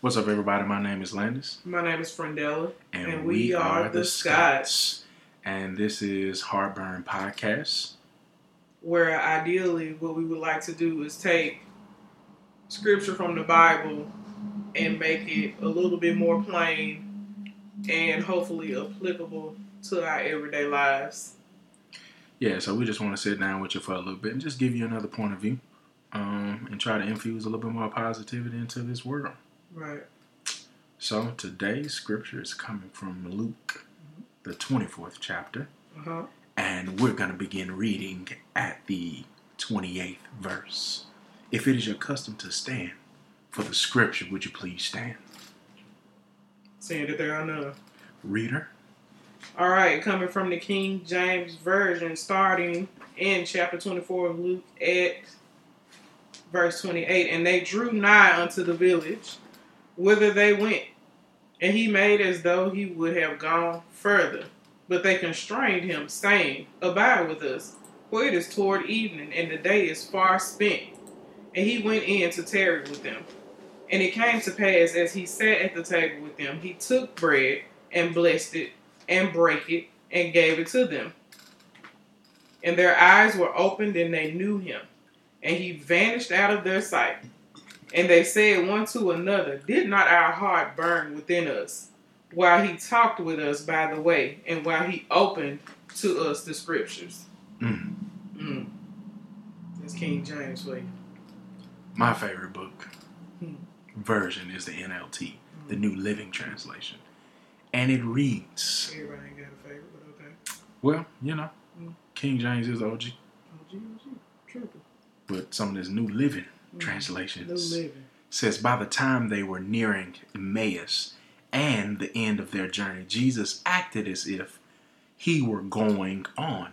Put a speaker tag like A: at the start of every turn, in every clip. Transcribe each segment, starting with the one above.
A: What's up, everybody? My name is Landis,
B: My name is Frendella,
A: and,
B: And
A: we,
B: we
A: are,
B: are
A: the
B: the
A: Scots. And this is Heartburn Podcast.
B: where ideally what we would like to do is take scripture from the Bible and make it a little bit more plain and hopefully applicable to our everyday lives.
A: Yeah, so we just want to sit down with you for a little bit and just give you another point of view, um, and try to infuse a little bit more positivity into this world.
B: Right.
A: So today's scripture is coming from Luke, the twenty-fourth chapter,
B: Uh huh.
A: and we're going to begin reading at the twenty-eighth verse. If it is your custom to stand for the scripture, would you please stand,
B: Seeing that there are none.
A: reader?
B: All right, coming from the King James Version, starting in chapter 24 of Luke at verse 28. And they drew nigh unto the village whither they went. And he made as though he would have gone further. But they constrained him, saying, Abide with us, for it is toward evening, and the day is far spent. And he went in to tarry with them. And it came to pass, as he sat at the table with them, he took bread and blessed it and brake it and gave it to them. And their eyes were opened and they knew him. And he vanished out of their sight. And they said one to another, Did not our heart burn within us while he talked with us by the way and while he opened to us the scriptures?
A: Mm.
B: Mm. That's King James for you.
A: My favorite book
B: Hmm.
A: version is the NLT, the New Living Translation. And it reads,
B: Everybody ain't got a favorite, but okay.
A: well, you know,
B: Hmm.
A: King James is OG,
B: gee, oh. Triple.
A: but some of this New Living
B: Mm.
A: Translations says by the time they were nearing Emmaus and the end of their journey, Jesus acted as if he were going on.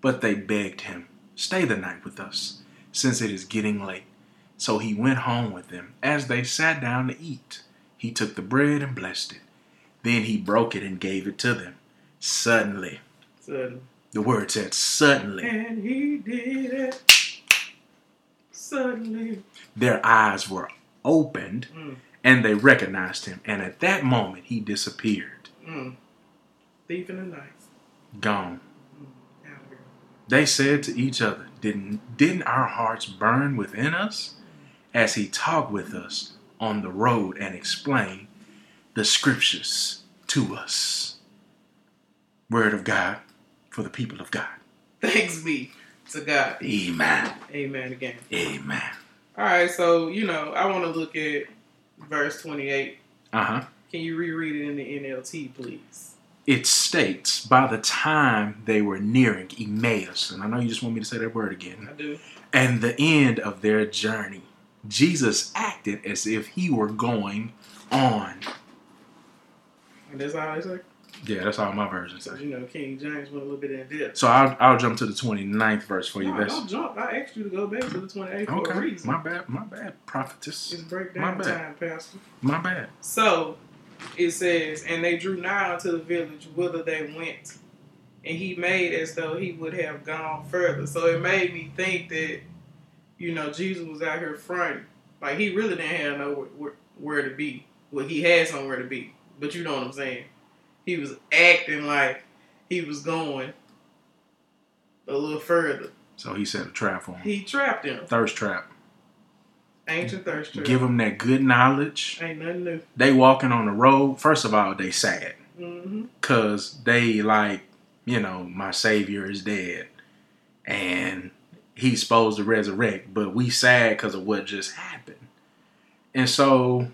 A: But they begged him, Stay the night with us, since it is getting late. So he went home with them. As they sat down to eat, he took the bread and blessed it. Then he broke it and gave it to them. Suddenly,
B: Suddenly.
A: the word said, suddenly,
B: And he did it. Suddenly.
A: their eyes were opened
B: Mm,
A: and they recognized him. And at that moment, he disappeared,
B: mm. Thief in the night.
A: gone.
B: Mm, out of here.
A: They said to each other, Didn't, didn't our hearts burn within us as he talked with us on the road and explained the scriptures to us? Word of God for the people of God.
B: Thanks be to God.
A: Amen.
B: Amen again.
A: Amen.
B: All right, so, you know, I want to look at verse 28.
A: Uh huh.
B: Can you reread it in the NLT, please?
A: It states, by the time they were nearing Emmaus, and I know you just want me to say that word again,
B: I do.
A: and the end of their journey, Jesus acted as if he were going on.
B: And that's all I say?
A: Yeah, that's all my version says.
B: you know, King James went a little bit in depth.
A: So I'll, I'll jump to the 29th verse for you.
B: No,
A: That's
B: don't jump. I asked you to go back to the 28th for a
A: okay.
B: reason.
A: My bad. My bad. Prophetess.
B: It's breakdown
A: My bad.
B: time, Pastor.
A: My bad.
B: So it says, and they drew nigh unto the village whither they went, and he made as though he would have gone further. So it made me think that, you know, Jesus was out here fronting, like he really didn't have nowhere where, where to be. Well, he had somewhere to be, but you know what I'm saying. He was acting like he was going a little further.
A: So he set a trap for him.
B: He trapped him.
A: Thirst trap.
B: Ancient thirst trap.
A: Give them that good knowledge.
B: Ain't nothing new.
A: They walking on the road. First of all, they sad.
B: hmm
A: Cause they like, you know, my savior is dead. And he's supposed to resurrect. But we sad because of what just happened. And so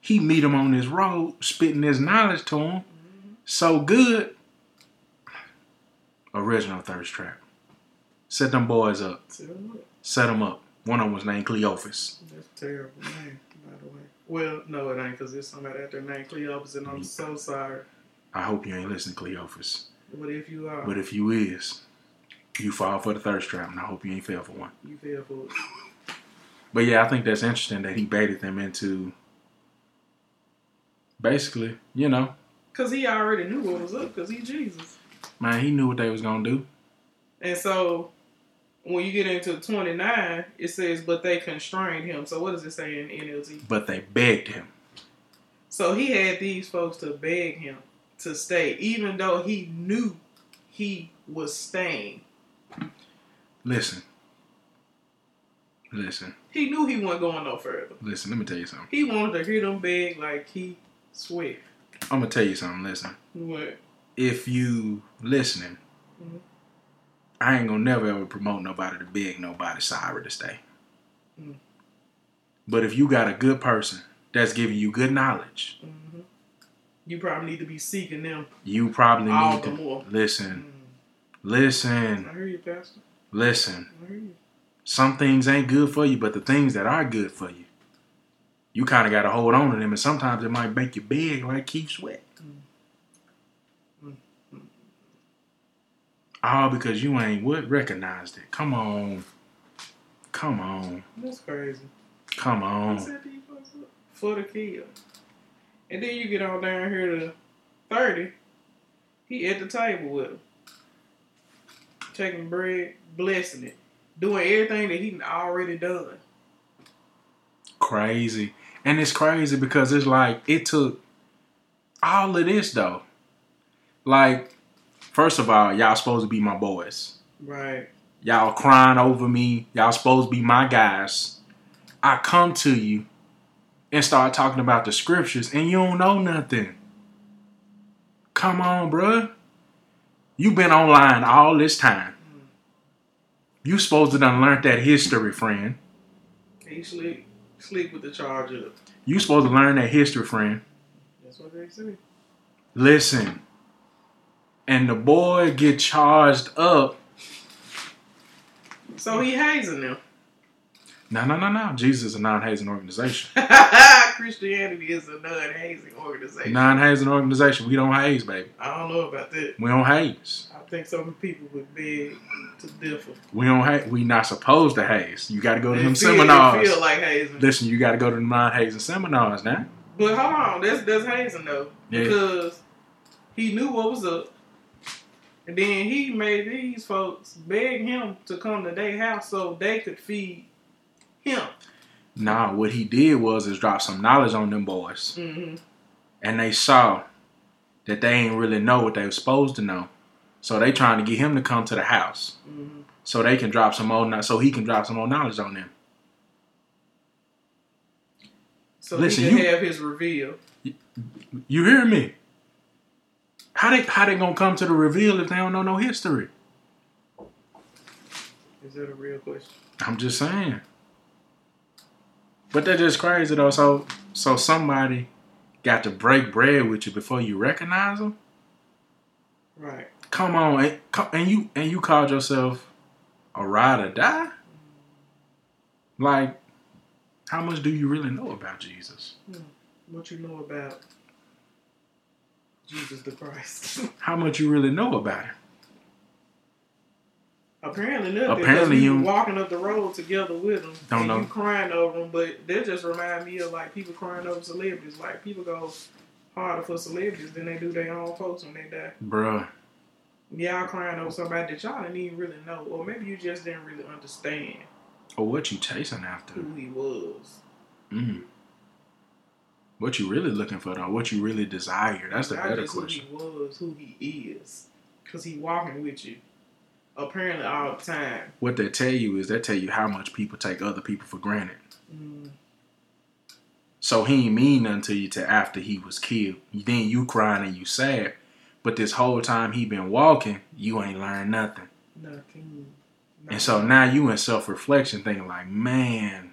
A: he meet him on this road, spitting his knowledge to him. So good. Original thirst trap. Set them boys up. Set them up. One of them was named Cleophas.
B: That's a terrible name, by the way. Well, no, it ain't, because there's somebody out there named Cleopas, and I'm mm. so sorry.
A: I hope you ain't listening, Cleophas.
B: What if you are?
A: But if you is, you fall for the thirst trap, and I hope you ain't fell for one.
B: you feel for it.
A: But yeah, I think that's interesting that he baited them into basically, you know,
B: Because he already knew what was up, because he Jesus.
A: man, he knew what they was gonna do.
B: And so, when you get into 29, it says, but they constrained him. So what does it say in NLT?
A: But they begged him.
B: So he had these folks to beg him to stay, even though he knew he was staying.
A: Listen. Listen.
B: He knew he wasn't going no further.
A: Listen, let me tell you something.
B: He wanted to hear them beg like he sweat.
A: I'm gonna tell you something, listen.
B: What?
A: If you listening,
B: Mhm.
A: I ain't gonna never ever promote nobody to beg nobody sorry to stay.
B: Mm.
A: But if you got a good person that's giving you good knowledge,
B: hmm You probably need to be seeking them
A: you probably need to
B: more.
A: listen,
B: Mm.
A: listen,
B: I hear you, Pastor.
A: listen.
B: I hear you.
A: Some things ain't good for you, but the things that are good for you, you kind of got to hold on to them. And sometimes it might make you big, like Keith Sweat.
B: Mm. Mm.
A: All because you ain't what recognized it. Come on, come on,
B: That's crazy.
A: come on.
B: for the kill. And then you get on down here to 30. He at the table with him. Taking bread, blessing it. Doing everything that he already done.
A: Crazy, and it's crazy because it's like it took all of this though. Like, first of all, y'all supposed to be my boys.
B: Right.
A: Y'all crying over me. Y'all supposed to be my guys. I come to you and start talking about the scriptures and you don't know nothing. Come on, bruh. You've been online all this time. You supposed to done learned that history, friend.
B: He sleep sleep with the charge up.
A: You supposed to learn that history, friend.
B: That's what they say.
A: Listen. And the boy get charged up.
B: So he hazing them.
A: No, no, no, no. Jesus is a non-hazing organization.
B: Christianity is a non-hazing organization.
A: Non-hazing organization. We don't haze, baby.
B: I don't know about that.
A: We don't haze.
B: I think some people would be to differ.
A: We don't ha- we not supposed to haze. You got to go to
B: They
A: them
B: feel,
A: seminars.
B: feel like hazing.
A: Listen, you got to go to the non-hazing seminars now.
B: But hold on, that's that's hazing though,
A: Yeah.
B: because he knew what was up, and then he made these folks beg him to come to their house so they could feed.
A: Nah, what he did was is drop some knowledge on them boys,
B: hmm
A: and they saw that they ain't really know what they were supposed to know, so they trying to get him to come to the house
B: hmm
A: so they can drop some more, so he can drop some more knowledge on them.
B: So
A: Listen,
B: he could
A: you-
B: have his reveal.
A: You hear me? How they how they gonna come to the reveal if they don't know no history?
B: Is that a real question?
A: I'm just saying. But that's just crazy though. So so somebody got to break bread with you before you recognize them.
B: Right.
A: Come on, and, and you and you called yourself a ride or die. Like, how much do you really know about Jesus? Hmm.
B: What you know about Jesus the Christ?
A: How much you really know about him?
B: Apparently nothing.
A: Apparently you-
B: walking up the road together with them.
A: Don't know.
B: You crying over them, but that just remind me of like people crying over celebrities. Like people go harder for celebrities than they do their own folks when they die.
A: Bruh,
B: Y'all crying over somebody that y'all didn't even really know, or maybe you just didn't really understand
A: or what you chasing after?
B: who he was.
A: Mm. What you really looking for though? What you really desire? That's the
B: Not
A: better question.
B: who he was, who he is, because he walking with you. Apparently all the time.
A: What they tell you is they tell you how much people take other people for granted.
B: Mm,
A: So he ain't mean nothing to you till after he was killed. Then you crying and you sad. But this whole time he been walking, you ain't learned nothing.
B: nothing.
A: And so now you in self reflection thinking like, man,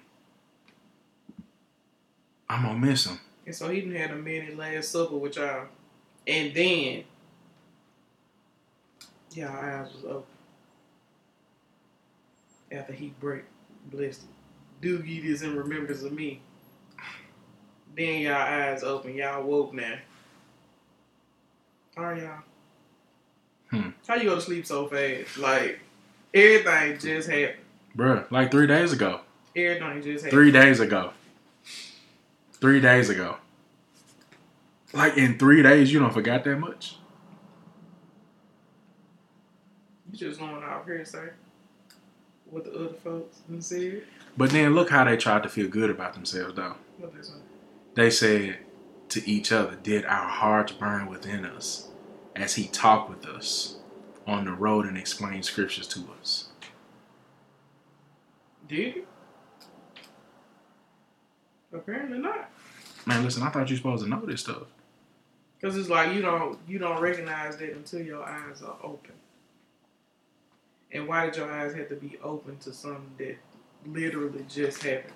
A: I'm gonna miss him.
B: And so he done had a minute last supper with y'all. And then y'all eyes was open. After he break blessed. Do ye this in remembrance of me. Then y'all eyes open. Y'all woke now. Are y'all?
A: Hmm.
B: How you go to sleep so fast? Like everything just happened.
A: Bruh, like three days ago.
B: Everything just happened.
A: Three days ago. Three days ago. Like in three days, you don't forgot that much.
B: You just going out here and what the other folks said.
A: But then look how they tried to feel good about themselves though.
B: What they say.
A: They said, to each other did our hearts burn within us as he talked with us on the road and explained scriptures to us.
B: Did you? Apparently not.
A: Man, listen, I thought you were supposed to know this stuff.
B: Cause it's like you don't you don't recognize that until your eyes are open. And why did your eyes have to be open to something that literally just happened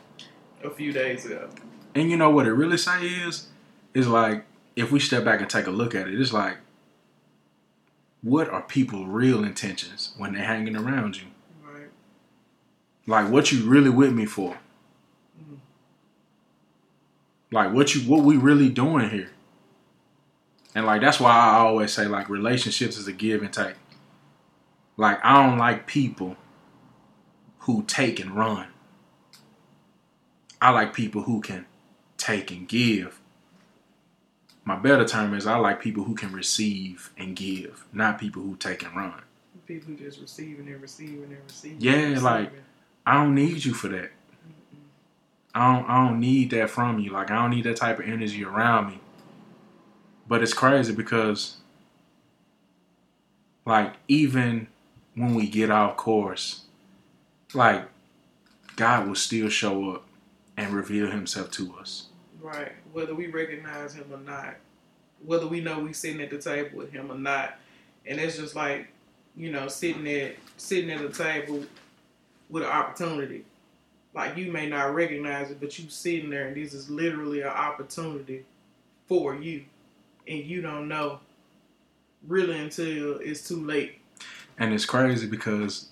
B: a few days ago?
A: And you know what it really say is, is like if we step back and take a look at it, it's like, what are people's real intentions when they're hanging around you?
B: Right.
A: Like what you really with me for?
B: Mm.
A: Like what you what we really doing here? And like that's why I always say like relationships is a give and take. Like I don't like people who take and run. I like people who can take and give. My better term is I like people who can receive and give, not people who take and run.
B: People who just receive and receiving and receiving.
A: Yeah,
B: and
A: like-. I don't need you for that.
B: Mm-mm.
A: I don't I don't need that from you. Like I don't need that type of energy around me. But it's crazy because like even when we get off course, like God will still show up and reveal himself to us.
B: Right. Whether we recognize him or not. Whether we know we're sitting at the table with him or not. And it's just like, you know, sitting at sitting at the table with an opportunity. Like you may not recognize it, but you sitting there and this is literally an opportunity for you. And you don't know really until it's too late.
A: And it's crazy because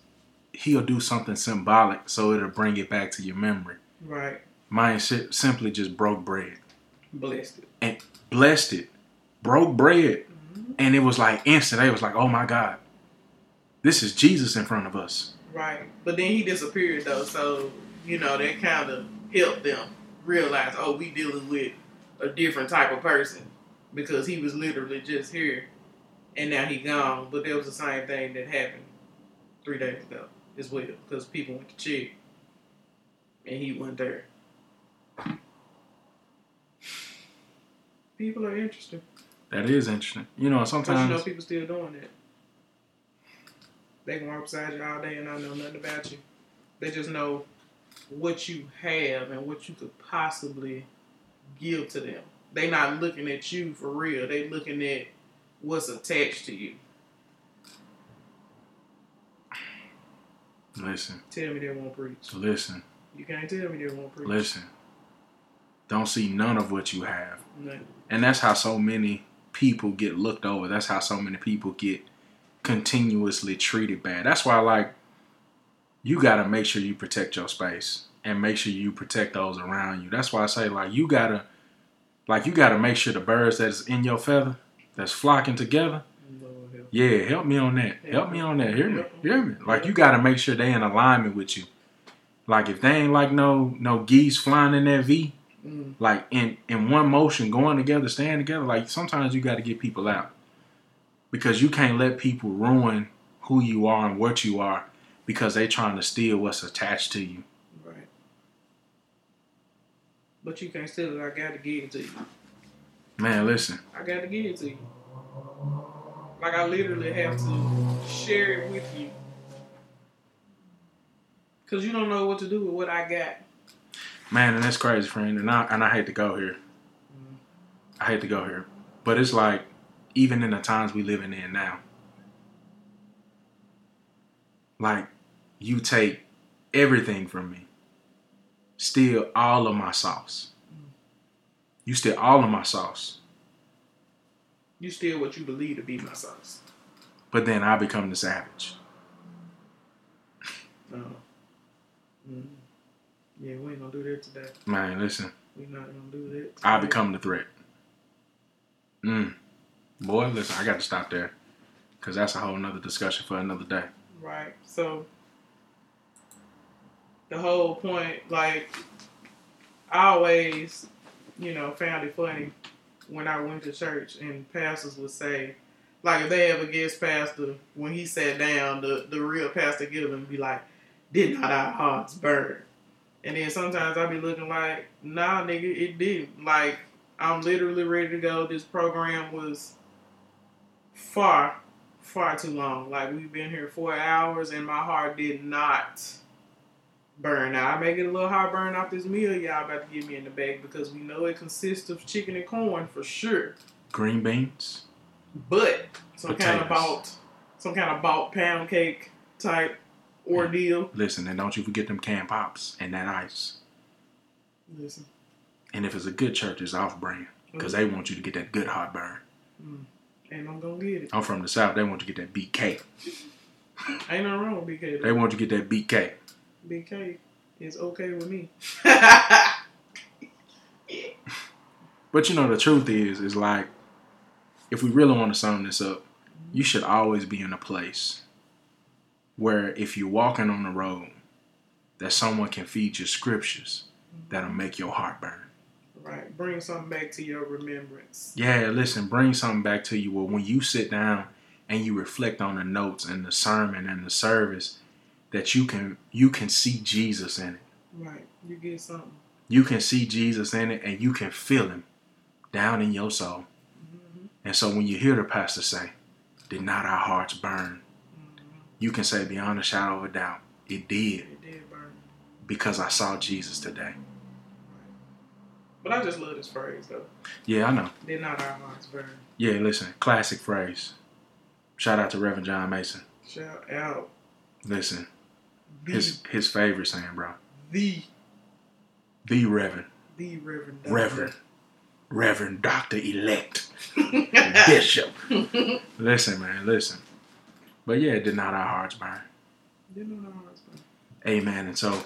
A: he'll do something symbolic so it'll bring it back to your memory.
B: Right.
A: Mine si- simply just broke bread.
B: Blessed it.
A: And blessed it. Broke bread.
B: hmm
A: And it was like instant. It was like, oh my God. This is Jesus in front of us.
B: Right. But then he disappeared though, so you know that kind of helped them realize, oh, we dealing with a different type of person because he was literally just here, and now he gone. But that was the same thing that happened three days ago as well, because people went to check, and he went there. People are interested,
A: That is interesting. You know,
B: but you know
A: sometimes
B: people still doing that. They can walk beside you all day and not know nothing about you. They just know what you have and what you could possibly give to them. They not looking at you for real. They looking at what's attached to you.
A: listen,
B: Tell me they won't preach.
A: listen,
B: You can't tell me they won't preach.
A: listen. Don't see none of what you have.
B: No.
A: And that's how so many people get looked over. That's how so many people get continuously treated bad. That's why like you got to make sure you protect your space and make sure you protect those around you. That's why I say like you got to like you got to make sure the birds that's in your feather that's flocking together. Yeah, help me on that. Help me on that. Hear me. Hear me. Like you gotta make sure they in alignment with you. Like if they ain't like no no geese flying in that V, like in in one motion, going together, staying together. Like sometimes you got to get people out because you can't let people ruin who you are and what you are because they trying to steal what's attached to you.
B: Right. But you can't steal it. I got to give it to you.
A: Man, listen.
B: I got to give it to you. Like I literally have to share it with you. Cause you don't know what to do with what I got.
A: Man, and that's crazy, friend. And I and I hate to go here.
B: Mm.
A: I hate to go here, but it's like even in the times we living in now, like you take everything from me, steal all of my sauce. You steal all of my sauce,
B: You steal what you believe to be my sauce.
A: but then I become the savage.
B: No. Mm. Yeah, we ain't gonna do that today.
A: Man, listen,
B: We not gonna do that.
A: I become the threat. Mm. Boy, listen, I got to stop there because that's a whole nother discussion for another day.
B: Right. So the whole point, like, I always, you know, found it funny when I went to church and pastors would say, like, if they a guest pastor, when he sat down, the, the real pastor give him be like, did not our hearts burn? And then sometimes I'd be looking like, nah, nigga, it didn't. Like, I'm literally ready to go. This program was far, far too long. Like we've been here four hours, and my heart did not burn. Now I may get a little heartburn off this meal y'all about to give me in the bag because we know it consists of chicken and corn for sure,
A: Green beans.
B: but some kind of
A: Potatoes.
B: bought, some kind of bought pound cake type ordeal.
A: Listen, and don't you forget them canned pops and that ice.
B: Listen,
A: And if it's a good church, it's off brand because they want you to get that good heartburn.
B: and I'm mm. gonna get it.
A: I'm from the south. They want you to get that BK.
B: Ain't nothing wrong with BK.
A: They want you to get that BK.
B: BK is okay with me.
A: But you know, the truth is, is like, if we really want to sum this up, you should always be in a place where if you're walking on the road, that someone can feed you scriptures that'll mm-hmm. make your heart burn.
B: right. Bring something back to your remembrance.
A: Yeah, listen, bring something back to you. Well, when you sit down and you reflect on the notes and the sermon and the service, that you can you can see Jesus in it.
B: Right. You get something.
A: You can see Jesus in it, and you can feel Him down in your soul.
B: Mm-hmm.
A: And so when you hear the pastor say, "Did not our hearts burn?" You can say beyond a shadow of a doubt, "It did,"
B: It did burn.
A: because I saw Jesus today.
B: But I just love this phrase though.
A: Yeah, I know.
B: Did not our hearts burn.
A: Yeah, listen, classic phrase. Shout out to Reverend John Mason.
B: Shout out
A: Listen,
B: the
A: his his favorite saying, bro.
B: the
A: The Reverend,
B: the Reverend Dr.
A: Reverend, Reverend Doctor Elect
B: Did
A: Bishop. listen, man, listen. But yeah, did not our hearts burn?
B: not our hearts burn.
A: Amen. And so,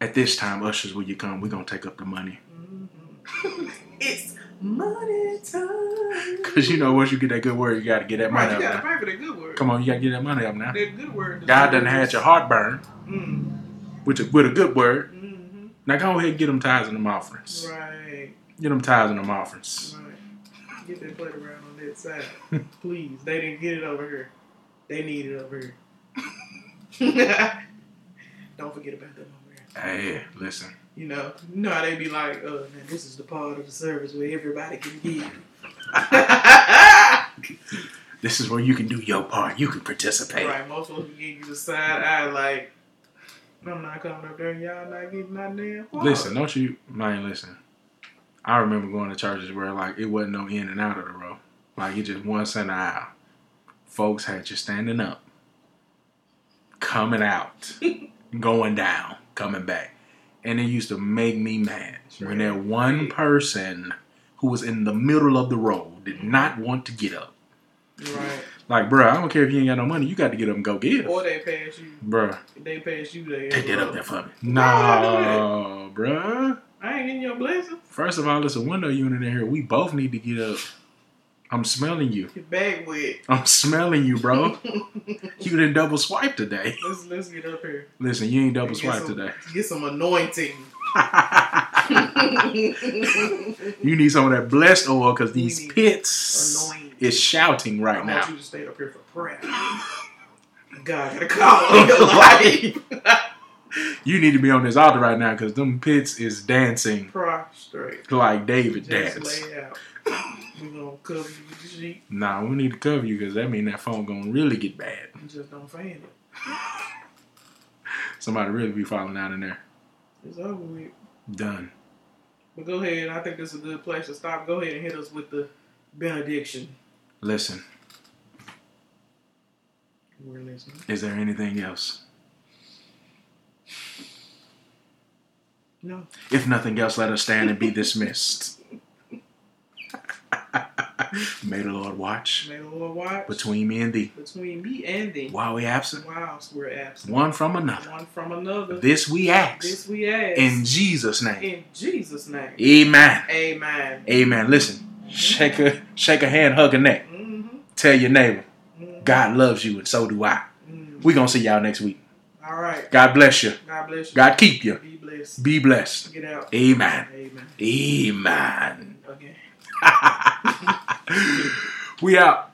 A: at this time, ushers, will you come? We're gonna take up the money,
B: Mhm. it's money time.
A: cause you know once you get that good word, you gotta get that
B: Right,
A: money
B: you
A: up.
B: gotta
A: Now.
B: pay for the good word.
A: Come on, you gotta get that money up now.
B: That good word.
A: God done had your heart burn
B: Mm.
A: with a, with a good word.
B: hmm
A: Now go ahead and get them tithes and them offerings.
B: Right.
A: Get them tithes and them offerings.
B: Right. Get that plate around on that side. Please. They didn't get it over here. They need it over here. Don't forget about them over here.
A: Hey, listen.
B: You know, you know how they be like, uh, man, this is the part of the service where everybody can give.
A: This is where you can do your part. You can participate.
B: right, most folks give you the side eye like, I'm not coming up there, y'all not getting that damn part.
A: Listen, don't you, man, listen. I remember going to churches where, like, it wasn't no in and out of the row. Like, it just one center aisle. Folks had you standing up, coming out, going down, coming back. And it used to make me mad when that one person who was in the middle of the road did mm-hmm. not want to get up.
B: Right.
A: Like, bruh, I don't care if you ain't got no money, you got to get up and go give.
B: Or they pass you.
A: Bruh,
B: They pass you there.
A: take that up there for me.
B: I
A: No, bruh.
B: I ain't getting your blessing.
A: First of all, it's a window unit in here. We both need to get up. I'm smelling you.
B: Your bag wet.
A: I'm smelling you, bro. You didn't double swipe today.
B: let's let's get up here.
A: Listen, you ain't double swipe today.
B: Get some anointing.
A: you need some of that blessed oil because these pits
B: anointing.
A: is shouting
B: I
A: right
B: want
A: now.
B: you to stay up here for prayer. God got a call on your life.
A: You need to be on this altar right now because them pits is dancing
B: Prostrate.
A: like David
B: Just
A: dance.
B: We're gonna cover you with the sheet.
A: Nah, we need to cover you because that mean that phone gonna really get bad.
B: You just don't fan it.
A: Somebody really be falling out in there.
B: It's over with.
A: Done.
B: But go ahead. I think this is a good place to stop. Go ahead and hit us with the benediction.
A: Listen,
B: We're listening.
A: is there anything else?
B: No.
A: If nothing else, let us stand and be dismissed. May the Lord watch
B: May the Lord watch
A: between me and thee
B: between me and thee.
A: while we absent,
B: Whilst we're absent.
A: one from another.
B: One from another.
A: This we ask
B: This we ask.
A: in Jesus' name.
B: in Jesus' name.
A: Amen.
B: Amen.
A: Amen. Listen, shake a shake a hand, hug a neck.
B: Mm-hmm.
A: Tell your neighbor,
B: Mm-hmm.
A: God loves you, and so do I.
B: Mm.
A: We gonna see y'all next week.
B: All right.
A: God bless you.
B: God bless you.
A: God keep you.
B: Be blessed.
A: Be blessed.
B: Get out.
A: Amen.
B: Amen.
A: Amen.
B: Again.
A: we out.